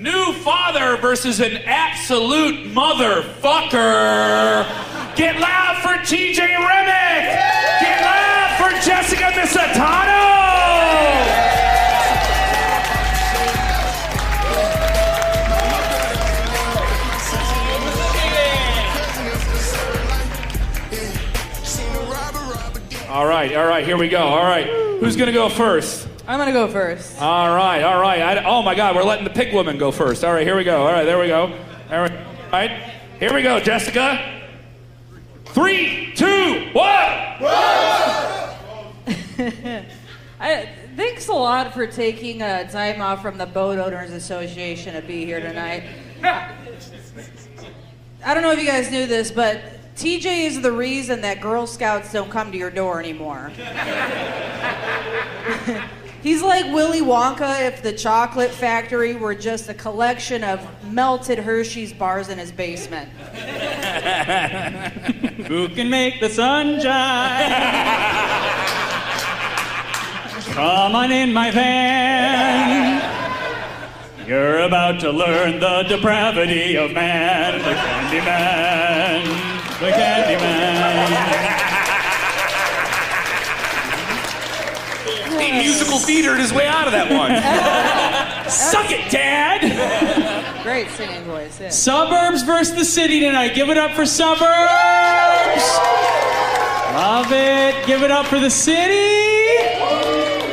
new father versus an absolute motherfucker. Get loud for TJ Remec. Get loud for Jessica Misitano. All right, all right, here we go. All right, who's gonna go first? I'm gonna go first. All right, all right. I, oh my God, we're letting the pig woman go first. All right, here we go. All right, there we go. There we, all right, here we go, Jessica. Three, two, one. I, thanks a lot for taking uh, time off from the Boat Owners Association to be here tonight. I don't know if you guys knew this, but TJ is the reason that Girl Scouts don't come to your door anymore. He's like Willy Wonka if the chocolate factory were just a collection of melted Hershey's bars in his basement. Who can make the sun shine? Come on in my van. You're about to learn the depravity of man, the candy man, the candy musical theatered his way out of that one. Suck it, Dad. Great singing voice. Yeah. Suburbs versus the city tonight. Give it up for suburbs. Love it. Give it up for the city.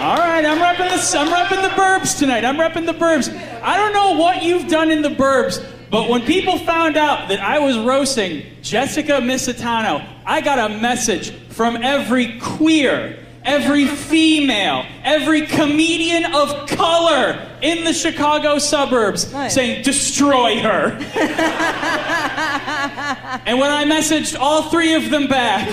All right, I'm repping the I'm repping the burbs tonight. I'm repping the burbs. I don't know what you've done in the burbs, but when people found out that I was roasting Jessica Misitano, I got a message from every queer, every female, every comedian of color in the Chicago suburbs Nice. saying, destroy her. and when I messaged all three of them back,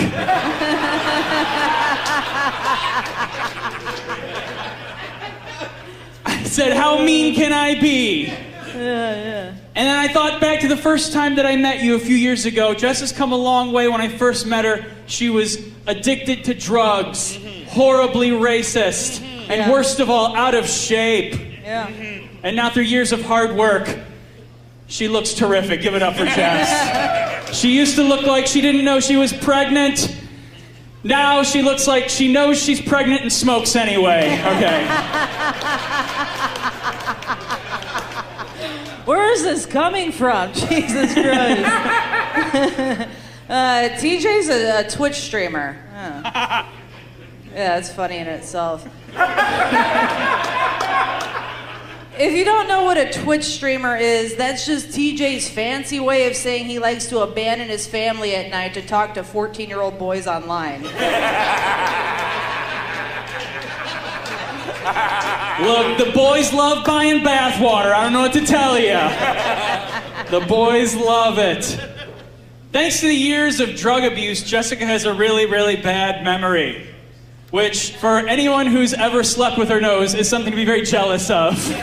I said, How mean can I be? And then I thought back to the first time that I met you a few years ago. Jess has come a long way. When I first met her, she was addicted to drugs, horribly racist, and Yeah. worst of all, out of shape. Yeah. And now, through years of hard work, she looks terrific. Give it up for Jess. she used to look like she didn't know she was pregnant. Now she looks like she knows she's pregnant and smokes anyway. Okay. Where is this coming from? Jesus Christ. uh, TJ's a, a Twitch streamer. Huh. Yeah, that's funny in itself. if you don't know what a Twitch streamer is, that's just TJ's fancy way of saying he likes to abandon his family at night to talk to 14 year old boys online. Look, the boys love buying bathwater. I don't know what to tell you. The boys love it. Thanks to the years of drug abuse, Jessica has a really, really bad memory. Which, for anyone who's ever slept with her nose, is something to be very jealous of.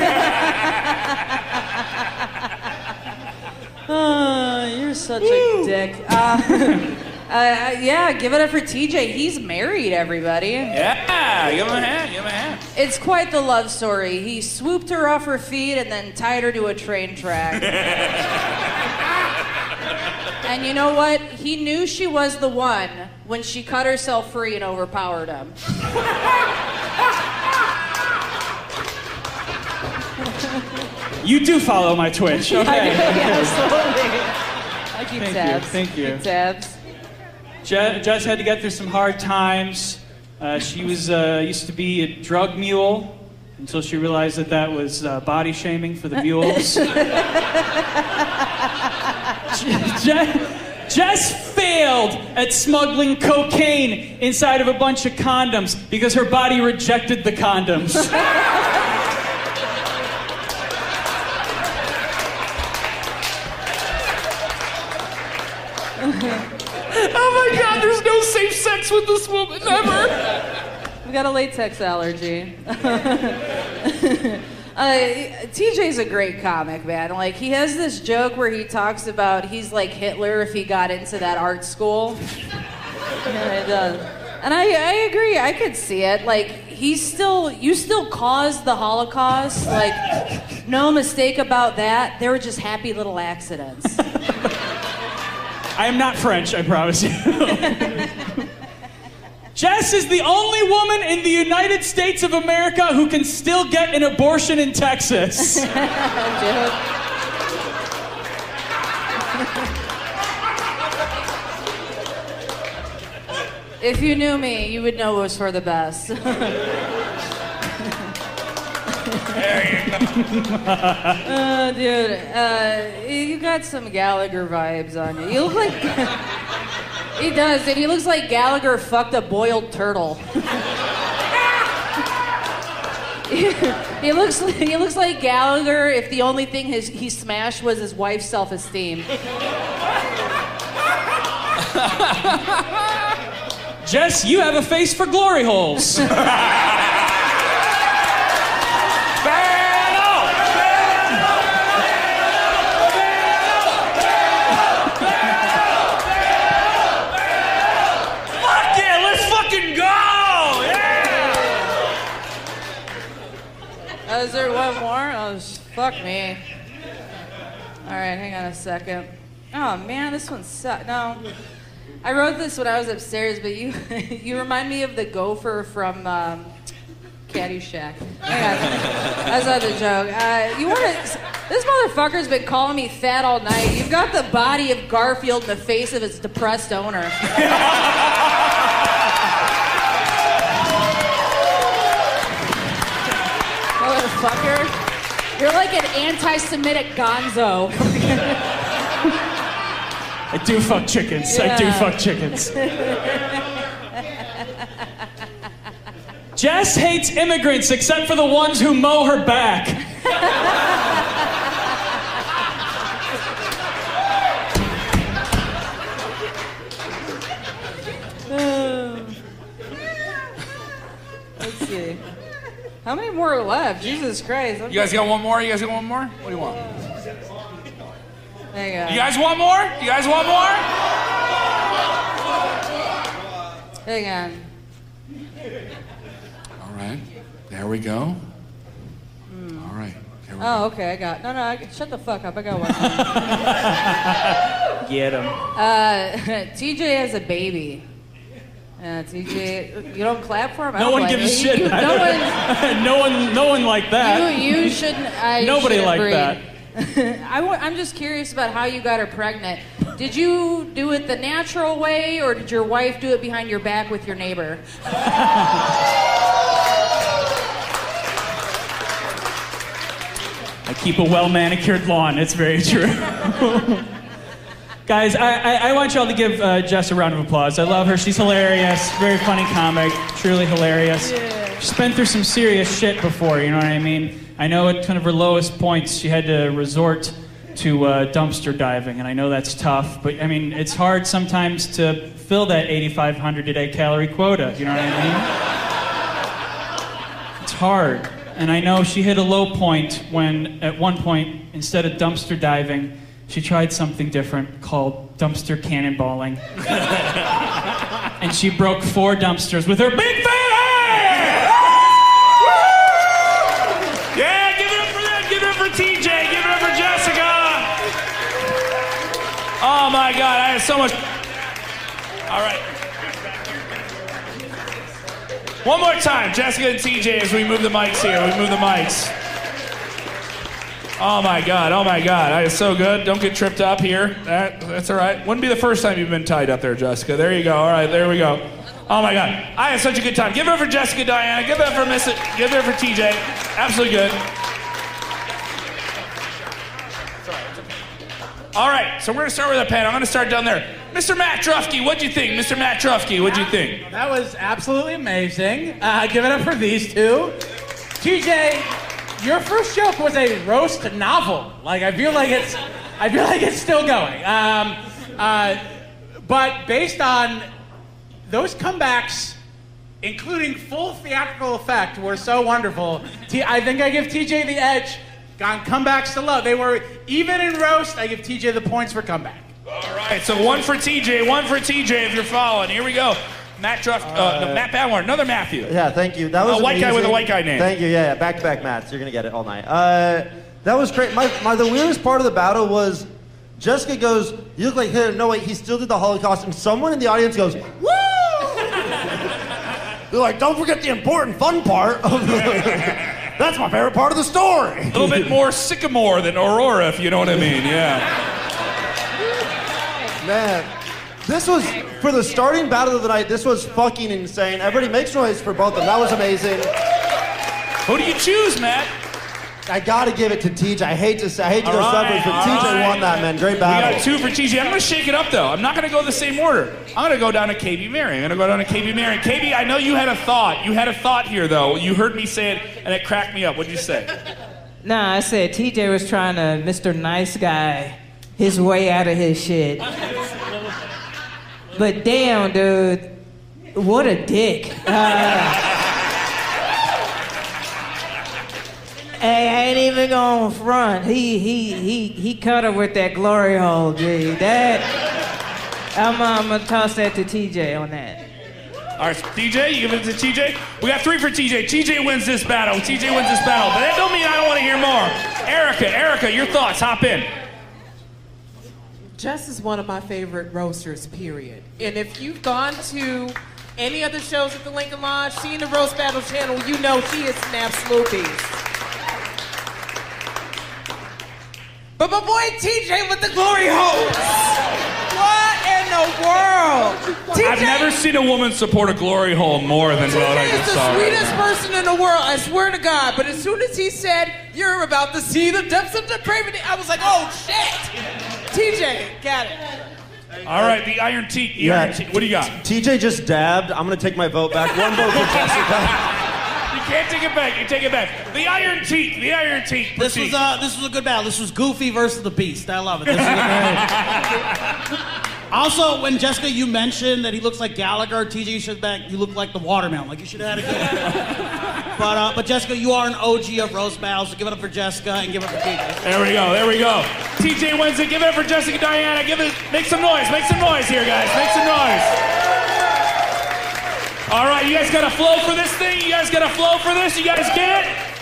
Oh, you're such a dick. Uh, uh, yeah, give it up for TJ. He's married, everybody. Yeah, give him a hand. Give him a hand. It's quite the love story. He swooped her off her feet and then tied her to a train track. and you know what? He knew she was the one when she cut herself free and overpowered him. You do follow my Twitch. Okay. Absolutely. I keep Thank you, thank you. Keep tabs. Je- Jess had to get through some hard times. Uh, she was uh, used to be a drug mule until she realized that that was uh, body shaming for the mules. Je- Jess failed at smuggling cocaine inside of a bunch of condoms because her body rejected the condoms. Oh my God, there's no safe sex with this woman ever. We got a latex allergy. Uh, TJ's a great comic, man. Like he has this joke where he talks about he's like Hitler if he got into that art school. It does. And I, I agree. I could see it. Like he he's still, you still caused the Holocaust. Like, no mistake about that. They were just happy little accidents. I am not French, I promise you. Jess is the only woman in the United States of America who can still get an abortion in Texas. If you knew me, you would know it was for the best. Uh, dude, uh, you got some Gallagher vibes on you. You look like. He does, and he looks like Gallagher fucked a boiled turtle. he looks he looks like Gallagher if the only thing his, he smashed was his wife's self-esteem. Jess, you have a face for glory holes. Oh, fuck me. All right, hang on a second. Oh man, this one sucks. No, I wrote this when I was upstairs, but you you remind me of the gopher from um, Caddyshack. Hang on, that's not the joke. Uh, you want to? This motherfucker's been calling me fat all night. You've got the body of Garfield in the face of its depressed owner. Motherfucker. You're like an anti-Semitic gonzo. I do fuck chickens. I do fuck chickens. Jess hates immigrants except for the ones who mow her back. How many more are left? Jesus Christ. I'm You guys got one more? You guys got one more? What do you want? Hang on. You guys want more? You guys want more? Hang on. All right. There we go. All right. Here we go. Oh, okay. I got. No, no. I, shut the fuck up. I got one. Get him. uh, TJ has a baby. Uh, TJ, you don't clap for him. I No don't one gives a shit. You, no one. no one, no one like that. You, you shouldn't. You Nobody shouldn't like breed. that. I w- I'm just curious about how you got her pregnant. Did you do it the natural way, or did your wife do it behind your back with your neighbor? I keep a well manicured lawn. It's very true. Guys, I, I, I want y'all to give uh, Jess a round of applause. I love her. She's hilarious. Very funny comic. Truly hilarious. She's been through some serious shit before, you know what I mean? I know at kind of her lowest points, she had to resort to uh, dumpster diving, and I know that's tough, but I mean, it's hard sometimes to fill that 8,500 a day calorie quota, you know what I mean? It's hard. And I know she hit a low point when, at one point, instead of dumpster diving, she tried something different called dumpster cannonballing. and she broke four dumpsters with her big fat hand! Yeah, give it up for that. Give it up for TJ. Give it up for Jessica. Oh my God, I have so much. All right. One more time, Jessica and TJ, as we move the mics here. We move the mics. Oh my God, oh my God, that is so good. Don't get tripped up here. That, that's all right. Wouldn't be the first time you've been tied up there, Jessica. There you go. All right, there we go. Oh my God, I had such a good time. Give it up for Jessica, Diana. Give it up for Miss. Give it up for TJ. Absolutely good. All right, so we're gonna start with a panel. I'm gonna start down there. Mr. Matt Trufke, what'd you think? Mr. Matt Trufke, what'd you think? That was absolutely amazing. Uh, give it up for these two. TJ, your first joke was a roast novel. Like I feel like it's, I feel like it's still going. Um, uh, but based on those comebacks, including full theatrical effect, were so wonderful. T- I think I give TJ the edge. On comebacks to love, they were even in roast. I give TJ the points for comeback. All right, so one for TJ, one for TJ if you're following. Here we go. Matt Truck, uh, no, Matt Banwart, another Matthew. Yeah, thank you. That was A white guy with a white guy name. Thank you. Yeah, yeah. back to back Mats. You're gonna get it all night. Uh, that was great. My, my the weirdest part of the battle was Jessica goes, "You look like him." No, wait, he still did the Holocaust, and someone in the audience goes, "Woo!" They're like, "Don't forget the important, fun part." That's my favorite part of the story. A little bit more sycamore than Aurora, if you know what I mean. Yeah. Man, this was for the starting battle of the night. This was fucking insane. Everybody makes noise for both of them. That was amazing. Who do you choose, Matt? I gotta give it to TJ. I hate to say, I hate to All go right, selfish, but all TJ right. won that, man. Great battle. We battle. got two for TJ. I'm going to shake it up, though. I'm not going to go the same order. I'm going to go down to KB Mary. I'm going to go down to KB Mary. KB, I know you had a thought. You had a thought here, though. You heard me say it, and it cracked me up. What'd you say? Nah, I said TJ was trying to Mr. Nice Guy his way out of his shit. But damn, dude, what a dick. Uh, hey, I ain't even going front. He he he he cut her with that glory hole, G. That I'm, I'm gonna toss that to TJ on that. All right, TJ, you give it to TJ? We got three for TJ. TJ wins this battle. TJ wins this battle. But that don't mean I don't want to hear more. Erica, Erica, your thoughts. Hop in. Jess is one of my favorite roasters, period. And if you've gone to any other shows at the Lincoln Lodge, seen the Roast Battle channel, you know she is an absolute beast. But my boy TJ with the glory holes. What in the world? TJ I've never seen a woman support a glory hole more than what I TJ just is saw. the sweetest person in the world, I swear to God. But as soon as he said, You're about to see the depths of depravity, I was like, Oh shit! TJ, got it. All right, the Iron Teak. Yeah. Iron Teak. What do you got? TJ just dabbed. I'm gonna take my vote back. One vote for Jessica. You can't take it back. You take it back. The Iron Teak. The Iron Teak. This was uh, this was a good battle. This was Goofy versus the Beast. I love it. Also, when Jessica, you mentioned that he looks like Gallagher, TJ, should back. You look like the watermelon. Like you should have had a good. but uh, but Jessica, you are an OG of roast battles. So give it up for Jessica and give it up for TJ. There we go. There we go. TJ wins it. Give it up for Jessica Diana. Give it. Make some noise. Make some noise here, guys. Make some noise. All right, you guys got a flow for this thing. You guys got a flow for this. You guys get it.